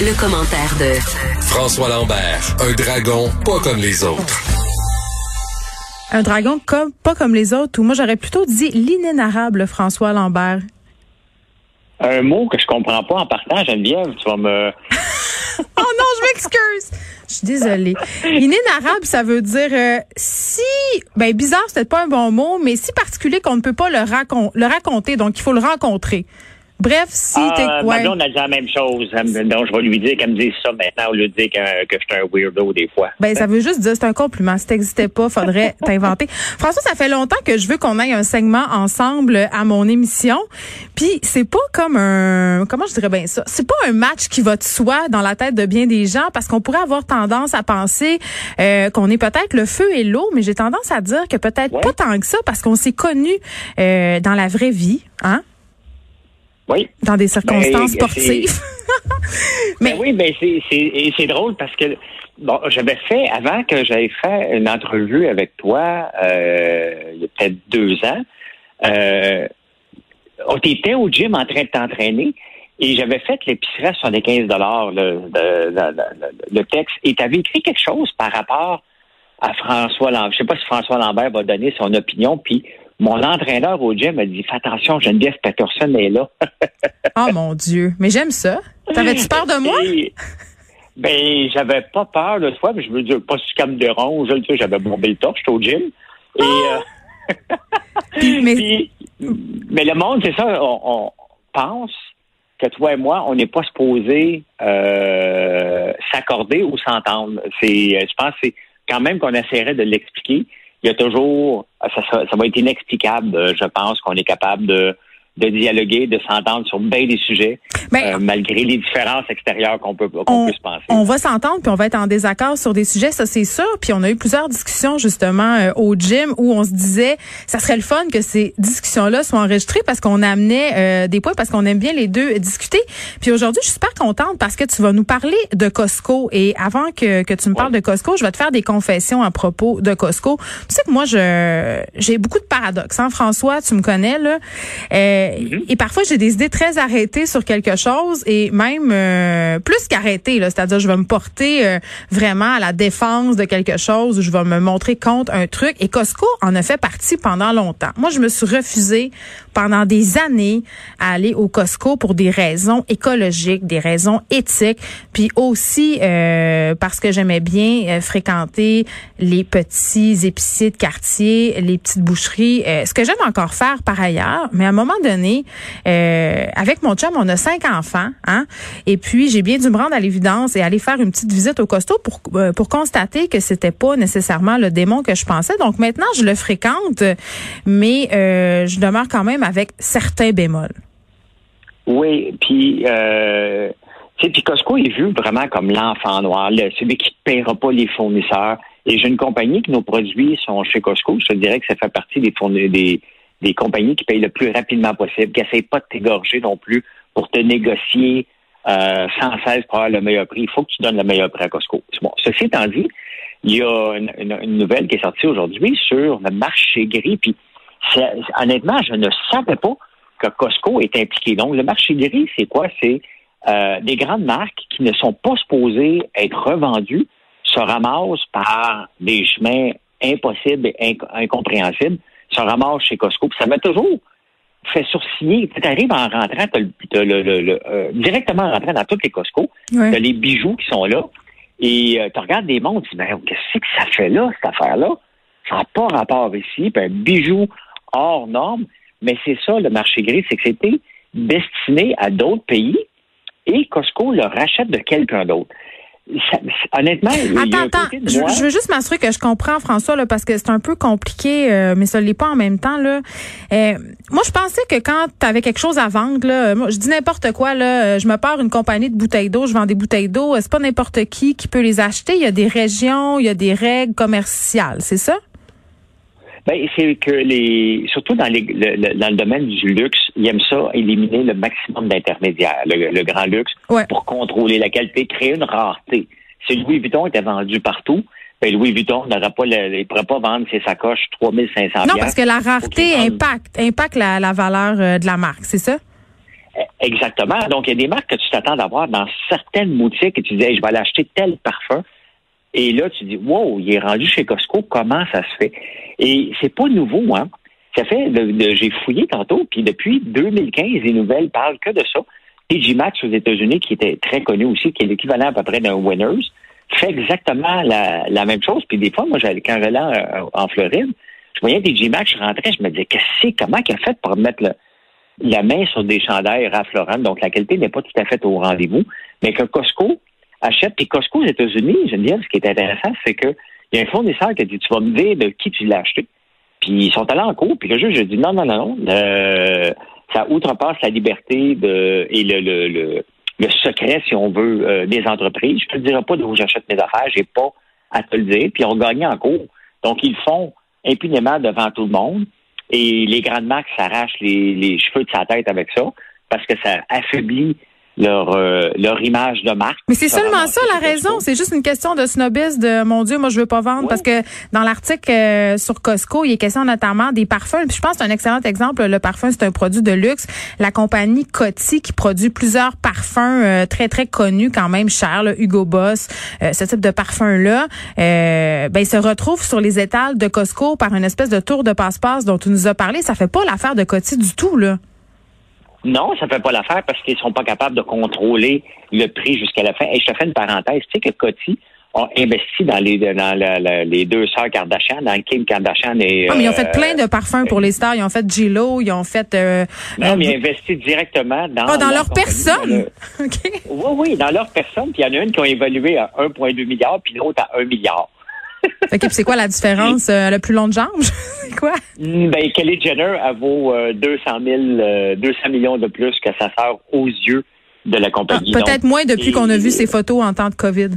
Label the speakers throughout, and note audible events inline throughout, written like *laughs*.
Speaker 1: Le, commentaire de
Speaker 2: François Lambert, un dragon pas comme les autres.
Speaker 3: Un dragon comme pas comme les autres, ou moi j'aurais plutôt dit l'inénarrable François Lambert.
Speaker 4: Un mot que je comprends pas en partant, Geneviève, tu vas me... *laughs*
Speaker 3: oh non, je m'excuse. Je suis désolée. Inénarrable, ça veut dire euh, si, ben bizarre, c'est peut-être pas un bon mot, mais si particulier qu'on ne peut pas le, le raconter, donc il faut le rencontrer. Bref, si
Speaker 4: ah,
Speaker 3: t'es.
Speaker 4: Ouais. on a dit la même chose. Donc, je vais lui dire qu'elle me dise ça maintenant au lieu de dire que, que je suis un weirdo des fois.
Speaker 3: Ben, ça veut juste dire c'est un compliment. Si t'existais pas, faudrait *laughs* t'inventer. François, ça fait longtemps que je veux qu'on aille un segment ensemble à mon émission. Puis c'est pas comme un. Comment je dirais bien ça? C'est pas un match qui va de soi dans la tête de bien des gens parce qu'on pourrait avoir tendance à penser euh, qu'on est peut-être le feu et l'eau, mais j'ai tendance à dire que peut-être pas tant que ça parce qu'on s'est connus euh, dans la vraie vie. Hein?
Speaker 4: Oui.
Speaker 3: Dans des circonstances ben, sportives. *laughs*
Speaker 4: Ben mais oui, mais c'est c'est drôle parce que bon, j'avais fait avant que j'avais fait une entrevue avec toi euh, il y a peut-être deux ans. Euh, on était au gym en train de t'entraîner et j'avais fait l'épicerie à 75 dollars le, le, texte et tu avais écrit quelque chose par rapport à François Lambert. Je sais pas si François Lambert va donner son opinion puis mon entraîneur au gym a dit Fais attention, Geneviève Peterson est là. *laughs*
Speaker 3: oh mon Dieu. Mais j'aime ça. T'avais-tu peur de moi?
Speaker 4: ben, j'avais pas peur le soir, mais je me dis pas si comme de ronge, j'avais bombé le torche, j'étais au gym. Et euh, *laughs* mais... mais... le monde, c'est ça, on, pense que toi et moi, on n'est pas supposé euh, s'accorder ou s'entendre. C'est, je pense, c'est quand même qu'on essaierait de l'expliquer il y a toujours, ça, ça va être inexplicable, euh, je pense, qu'on est capable de de dialoguer, de s'entendre sur bien des sujets, ben, euh, malgré les différences extérieures qu'on peut qu'on puisse penser.
Speaker 3: On va s'entendre, puis on va être en désaccord sur des sujets, ça c'est sûr. Puis on a eu plusieurs discussions justement euh, au gym où on se disait, ça serait le fun que ces discussions-là soient enregistrées parce qu'on amenait euh, des points, parce qu'on aime bien les deux discuter. Puis aujourd'hui, je suis super contente parce que tu vas nous parler de Costco. Et avant que, que tu me parles de Costco, je vais te faire des confessions à propos de Costco. Tu sais que moi, je j'ai beaucoup de paradoxes. Hein, François, tu me connais là. Mm-hmm. Et parfois, j'ai des idées très arrêtées sur quelque chose et même euh, plus qu'arrêtées. C'est-à-dire, je vais me porter euh, vraiment à la défense de quelque chose ou je vais me montrer contre un truc. Et Costco en a fait partie pendant longtemps. Moi, je me suis refusée pendant des années à aller au Costco pour des raisons écologiques, des raisons éthiques, puis aussi euh, parce que j'aimais bien fréquenter les petits épiciers de quartier, les petites boucheries, ce que j'aime encore faire par ailleurs. Mais à un moment euh, avec mon chum, on a cinq enfants, hein, et puis j'ai bien dû me rendre à l'évidence et aller faire une petite visite au costaud pour euh, pour constater que c'était pas nécessairement le démon que je pensais. Donc maintenant, je le fréquente, mais euh, je demeure quand même avec certains bémols.
Speaker 4: Oui, puis puis Costco est vu vraiment comme l'enfant noir, celui qui ne paiera pas les fournisseurs. Et j'ai une compagnie que nos produits sont chez Costco. Je dirais que ça fait partie des, des, des compagnies qui payent le plus rapidement possible, qui n'essayent pas de t'égorger non plus pour te négocier euh, sans cesse pour avoir le meilleur prix. Il faut que tu donnes le meilleur prix à Costco. Bon, ceci étant dit, il y a une, nouvelle qui est sortie aujourd'hui sur le marché gris. Puis, honnêtement, je ne savais pas que Costco est impliqué. Donc, le marché gris, c'est quoi? C'est euh, des grandes marques qui ne sont pas supposées être revendues se ramassent par des chemins impossibles et incompréhensibles se ramasse chez Costco. ça m'a toujours fait sourciller. Tu arrives en rentrant, le, euh, directement en rentrant dans toutes les Costco, tu as les bijoux qui sont là, et euh, tu regardes des montres, tu dis, mais qu'est-ce que ça fait là, cette affaire-là? Ça n'a pas rapport ici, puis un bijou hors norme, mais c'est ça, le marché gris, c'est que c'était destiné à d'autres pays, et Costco le rachète de quelqu'un d'autre honnêtement,
Speaker 3: attends, attends. Je, veux juste m'assurer que je comprends François là, parce que c'est un peu compliqué, euh, mais ça l'est pas en même temps là. Euh, moi, je pensais que quand tu avais quelque chose à vendre là, moi, je dis n'importe quoi là, euh, je me pars une compagnie de bouteilles d'eau, je vends des bouteilles d'eau, c'est pas n'importe qui qui peut les acheter. Il y a des régions, il y a des règles commerciales, c'est ça?
Speaker 4: Ben, c'est que les, surtout dans, les, le, dans le domaine du luxe, ils aiment ça, éliminer le maximum d'intermédiaires, le, grand luxe, pour contrôler la qualité, créer une rareté. Si Louis Vuitton était vendu partout, ben Louis Vuitton n'aurait pas, le, il pourrait pas vendre ses sacoches 3500
Speaker 3: Non, parce que la rareté impacte, impacte la, la valeur euh, de la marque, c'est ça?
Speaker 4: Exactement. Donc, il y a des marques que tu t'attends d'avoir dans certaines boutiques et tu dis, je vais aller acheter tel parfum. Et là, tu dis, wow, il est rendu chez Costco, comment ça se fait? Et c'est pas nouveau, hein? Ça fait, de, j'ai fouillé tantôt, puis depuis 2015, les nouvelles parlent que de ça. TG Maxx aux États-Unis, qui était très connu aussi, qui est l'équivalent à peu près d'un Winners, fait exactement la, même chose. Puis des fois, moi, j'allais, quand j'allais en, en Floride, je voyais TG Maxx, je rentrais, je me disais, qu'est-ce que comment qu'il a fait pour mettre la main sur des chandails Ralph donc la qualité n'est pas tout à fait au rendez-vous, mais que Costco achète. Puis Costco aux États-Unis, je dire, ce qui est intéressant, c'est qu'il y a un fournisseur qui a dit, tu vas me dire de qui tu l'as acheté. Puis ils sont allés en cours, puis le juge a dit non, non, non, non. ça outrepasse la liberté de, et le, le, le, secret, si on veut, euh, des entreprises. Je ne te dirai pas d'où j'achète mes affaires, j'ai pas à te le dire. Puis ont gagné en cours. Donc ils font impunément devant tout le monde. Et les grandes marques s'arrachent les, les cheveux de sa tête avec ça parce que ça affaiblit leur euh, leur image de marque.
Speaker 3: Mais c'est seulement ça la raison, c'est juste une question de snobisme de mon dieu, moi je veux pas vendre parce que dans l'article euh, sur Costco, il est question notamment des parfums. Puis je pense que c'est un excellent exemple, le parfum c'est un produit de luxe. La compagnie Coty qui produit plusieurs parfums euh, très très connus quand même chers, Hugo Boss, ce type de parfum là, ben se retrouve sur les étals de Costco par une espèce de tour de passe-passe dont tu nous as parlé, ça fait pas l'affaire de Coty du tout là.
Speaker 4: Non, ça ne fait pas l'affaire parce qu'ils sont pas capables de contrôler le prix jusqu'à la fin. Et je te fais une parenthèse. Tu sais que Coty a investi dans les dans les deux sœurs Kardashian, dans Kim Kardashian et.
Speaker 3: Ah, mais ils ont fait plein de parfums pour les stars. Ils ont fait Gilo, ils ont fait.
Speaker 4: Euh, non, mais ils ont investi directement dans.
Speaker 3: Ah, dans leur personne. *laughs*
Speaker 4: Oui, oui, dans leur personne. Puis il y en a une qui ont évalué à 1,2 milliard, puis l'autre à 1 milliard.
Speaker 3: OK, c'est quoi la différence? Euh, le plus long de jambes? *laughs* c'est quoi?
Speaker 4: Ben, Kelly Jenner, elle vaut 200, 000, 200 millions de plus que sa sœur aux yeux de la compagnie.
Speaker 3: Ah, peut-être moins depuis qu'on a vu ses photos en temps de COVID.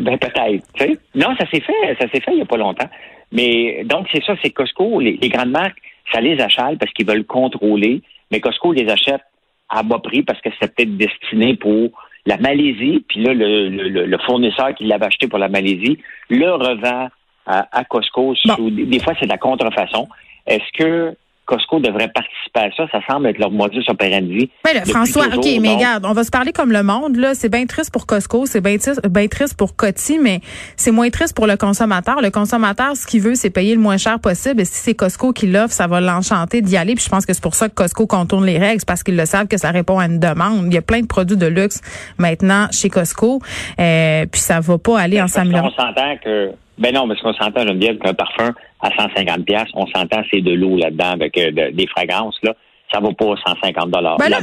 Speaker 4: Ben, peut-être. Non, ça s'est fait. Ça s'est fait il n'y a pas longtemps. Mais donc, c'est ça, c'est Costco. Les, les, grandes marques, ça les achète parce qu'ils veulent contrôler. Mais Costco les achète à bas prix parce que c'est peut-être destiné pour la Malaisie, puis là, le, le, fournisseur qui l'avait acheté pour la Malaisie le revend à, à Costco. des, fois, c'est de la contrefaçon. Est-ce que Costco devrait participer à ça. Ça semble être leur modus operandi.
Speaker 3: Mais là, François, OK, mais regarde, on va se parler comme le monde. Là, C'est bien triste pour Costco, c'est bien triste, ben triste pour Coty, mais c'est moins triste pour le consommateur. Le consommateur, ce qu'il veut, c'est payer le moins cher possible. Et si c'est Costco qui l'offre, ça va l'enchanter d'y aller. Puis je pense que c'est pour ça que Costco contourne les règles, parce qu'ils le savent que ça répond à une demande. Il y a plein de produits de luxe maintenant chez Costco. Euh, puis ça va pas aller en s'améliorant.
Speaker 4: On s'entend que ben non, parce qu'on s'entend, Geneviève, qu'un parfum à 150 pièces, on s'entend, c'est de l'eau là-dedans avec euh, des fragrances, là. Ça vaut pas 150 dollars.
Speaker 3: Ben ah,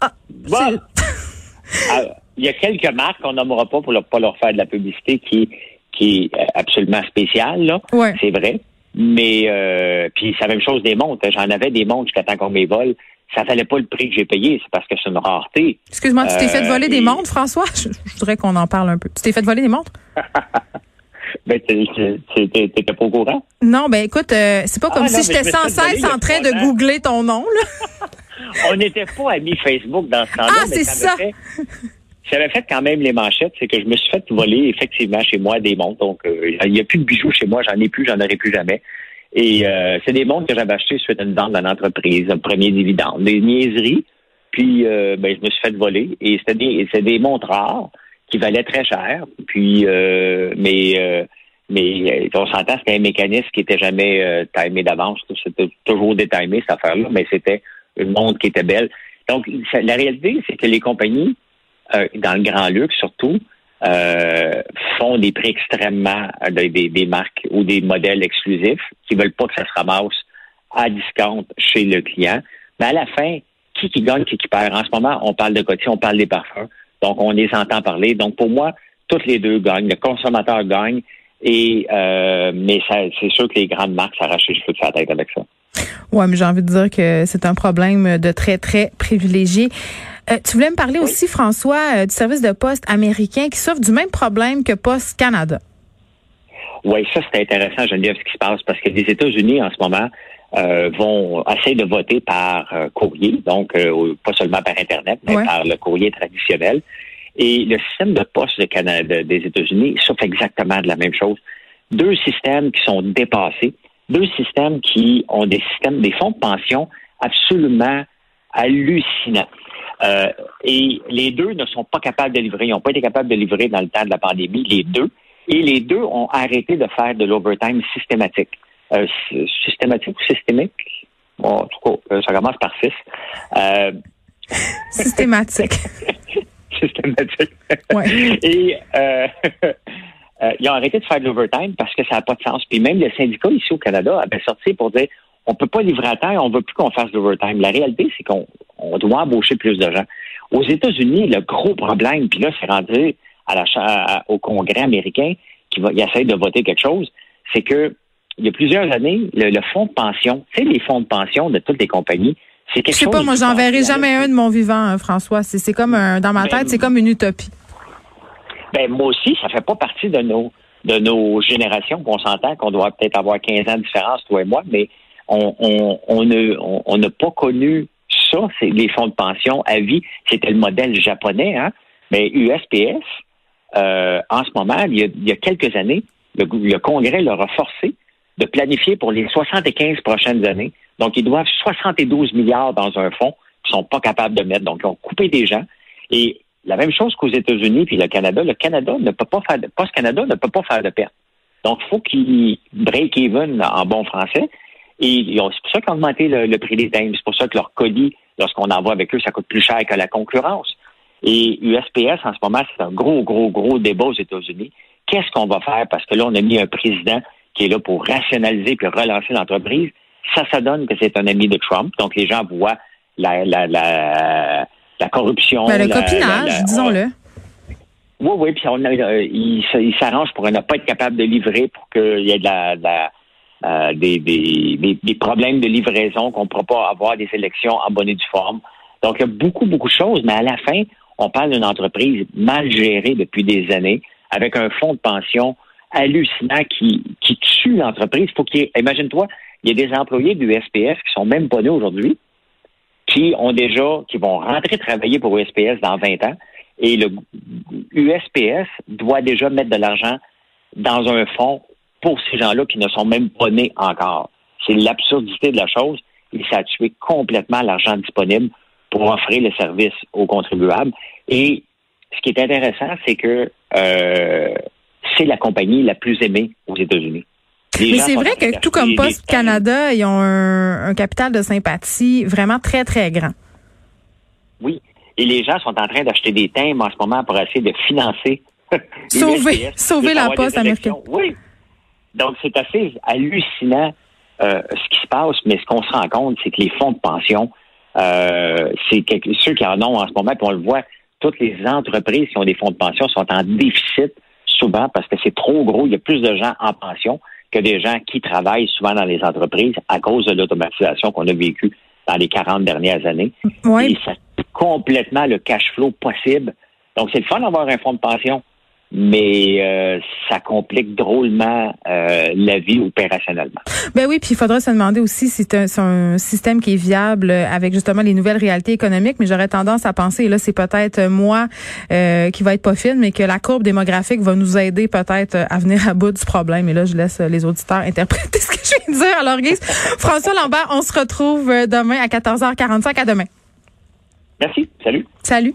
Speaker 4: ah, *laughs* il y a quelques marques qu'on nommera pas pour ne pas leur faire de la publicité qui, qui est euh, absolument spéciale, là. C'est vrai. Mais euh, puis c'est la même chose des montres. J'en avais des montres jusqu'à temps qu'on mes vole. Ça valait pas le prix que j'ai payé, c'est parce que c'est une rareté.
Speaker 3: Excuse-moi, tu t'es fait voler des montres, François? *laughs* Je, voudrais qu'on en parle un peu. Tu t'es fait voler des montres? *laughs*
Speaker 4: ben, t'étais pas au courant?
Speaker 3: Non, ben écoute, euh, c'est pas comme ah, si j'étais sans cesse en train de googler ton nom, là. *laughs*
Speaker 4: On n'était pas amis Facebook dans ce temps-là.
Speaker 3: Ah, c'est ça!
Speaker 4: J'avais fait quand même les manchettes, c'est que je me suis fait voler effectivement chez moi des montres. Donc, euh, il n'y a plus de bijoux chez moi, j'en ai plus, j'en aurai plus jamais. Et euh, c'est des montres que j'avais achetées suite à une vente d'une entreprise, un premier dividende, des niaiseries. Puis, ben, je me suis fait voler. Et c'était des, c'est des montres rares qui valaient très cher. Puis, mais, mais on s'entend, c'était un mécanisme qui était jamais timé d'avance. C'était toujours détimé cette affaire-là, mais c'était une montre qui était belle. Donc, la réalité, c'est que les compagnies euh, dans le grand luxe surtout, euh, font des prix extrêmement euh, des, des, marques ou des modèles exclusifs qui veulent pas que ça se ramasse à discount chez le client. Mais à la fin, qui qui gagne, qui qui perd? En ce moment, on parle de côté, on parle des parfums. Donc, on les entend parler. Donc, pour moi, toutes les deux gagnent. Le consommateur gagne. Et euh, mais c'est sûr que les grandes marques s'arrachent les cheveux de sa tête avec ça.
Speaker 3: Ouais, mais j'ai envie de dire que c'est un problème de très, très privilégié. Euh, tu voulais me parler aussi, François, euh, du service de poste américain qui souffre du même problème que Poste Canada.
Speaker 4: Oui, ça c'est intéressant, Geneviève, ce qui se passe, parce que les États-Unis, en ce moment, euh, vont essayer de voter par courrier, donc pas seulement par Internet, mais par le courrier traditionnel. Et le système de poste de Canada, des États-Unis souffre exactement de la même chose. Deux systèmes qui sont dépassés, deux systèmes qui ont des systèmes, des fonds de pension absolument hallucinant. Euh, et les deux ne sont pas capables de livrer. Ils n'ont pas été capables de livrer dans le temps de la pandémie, les deux. Et les deux ont arrêté de faire de l'overtime systématique. Euh, systématique ou systémique? Bon, en tout cas, euh, ça commence par six. Euh,
Speaker 3: systématique. *laughs*
Speaker 4: systématique.
Speaker 3: Ouais.
Speaker 4: Et *laughs* euh, ils ont arrêté de faire de l'overtime parce que ça n'a pas de sens. Puis même le syndicat ici au Canada avait sorti pour dire on peut pas livrer à terre, on veut plus qu'on fasse de l'overtime. La réalité, c'est qu'on on doit embaucher plus de gens. Aux États-Unis, le gros problème, puis là, c'est rendu à la, à- au Congrès américain qui va, il essaie de voter quelque chose, c'est que il y a plusieurs années, le, le fonds de pension, tu sais, les fonds de pension de toutes les compagnies, c'est
Speaker 3: Je
Speaker 4: quelque
Speaker 3: sais
Speaker 4: chose.
Speaker 3: pas, moi, j'en verrai jamais un de mon vivant, hein, François. C'est c'est comme un, dans ma
Speaker 4: Ben,
Speaker 3: tête, c'est comme une utopie.
Speaker 4: Ben, moi aussi, ça fait pas partie de nos de nos générations qu'on s'entend qu'on doit peut-être avoir 15 ans de différence, toi et moi, mais on on on ne on, on n'a pas connu ça, c'est les fonds de pension à vie, c'était le modèle japonais, hein. Mais USPS, euh, en ce moment, il y a, il y a quelques années, le, le Congrès leur a forcé de planifier pour les 75 prochaines années. Donc, ils doivent 72 milliards dans un fonds qu'ils sont pas capables de mettre. Donc, ils ont coupé des gens. Et la même chose qu'aux États-Unis puis le Canada. Le Canada ne peut pas faire de, Post Canada ne peut pas faire de perte. Donc, il faut qu'ils break even en bon français. Et c'est pour ça qu'ils ont augmenté le, prix des timbres. C'est pour ça que leur colis, lorsqu'on envoie avec eux, ça coûte plus cher que la concurrence. Et USPS, en ce moment, c'est un gros, gros, gros débat aux États-Unis. Qu'est-ce qu'on va faire? Parce que là, on a mis un président qui est là pour rationaliser puis relancer l'entreprise. Ça, ça donne que c'est un ami de Trump. Donc, les gens voient la, la, la, la corruption.
Speaker 3: Ben, le
Speaker 4: la-
Speaker 3: copinage, disons-le.
Speaker 4: oui, oui, puis on a, euh, il, s'arrange pour ne pas être capable de livrer pour qu'il y ait de la, de la- euh, des, des, des, des problèmes de livraison, qu'on ne pourra pas avoir des élections en bonne et due forme. Donc, il y a beaucoup, beaucoup de choses, mais à la fin, on parle d'une entreprise mal gérée depuis des années, avec un fonds de pension hallucinant qui, qui tue l'entreprise. Faut qu'il imagine-toi, il y a des employés du SPF qui sont même pas nés aujourd'hui, qui ont déjà, qui vont rentrer travailler pour USPS dans 20 ans, et le USPS doit déjà mettre de l'argent dans un fonds pour ces gens-là qui ne sont même pas nés encore. C'est l'absurdité de la chose et ça a tué complètement l'argent disponible pour offrir le service aux contribuables. Et ce qui est intéressant, c'est que euh, c'est la compagnie la plus aimée aux États-Unis. Les
Speaker 3: Mais c'est vrai que tout comme Post. Canada, ils ont un, un capital de sympathie vraiment très, très grand.
Speaker 4: Oui. Et les gens sont en train d'acheter des timbres en ce moment pour essayer de financer. *laughs*
Speaker 3: Sauver- sauver la poste
Speaker 4: élections. Oui. Donc, c'est assez hallucinant euh, ce qui se passe, mais ce qu'on se rend compte, c'est que les fonds de pension, euh, c'est ceux qui en ont en ce moment, puis on le voit, toutes les entreprises qui ont des fonds de pension sont en déficit souvent parce que c'est trop gros. Il y a plus de gens en pension que des gens qui travaillent souvent dans les entreprises à cause de l'automatisation qu'on a vécue dans les 40 dernières années.
Speaker 3: Oui.
Speaker 4: Et ça complètement le cash flow possible. Donc, c'est le fun d'avoir un fonds de pension, mais euh, ça complique drôlement euh, la vie opérationnellement.
Speaker 3: Ben oui, puis il faudra se demander aussi si c'est un, un système qui est viable avec justement les nouvelles réalités économiques. Mais j'aurais tendance à penser, et là c'est peut-être moi euh, qui va être pas fine, mais que la courbe démographique va nous aider peut-être à venir à bout du problème. Et là, je laisse les auditeurs interpréter *laughs* ce que je viens de dire. Alors, Guise, François Lambert, on se retrouve demain à 14h45. À demain.
Speaker 4: Merci. Salut.
Speaker 3: Salut.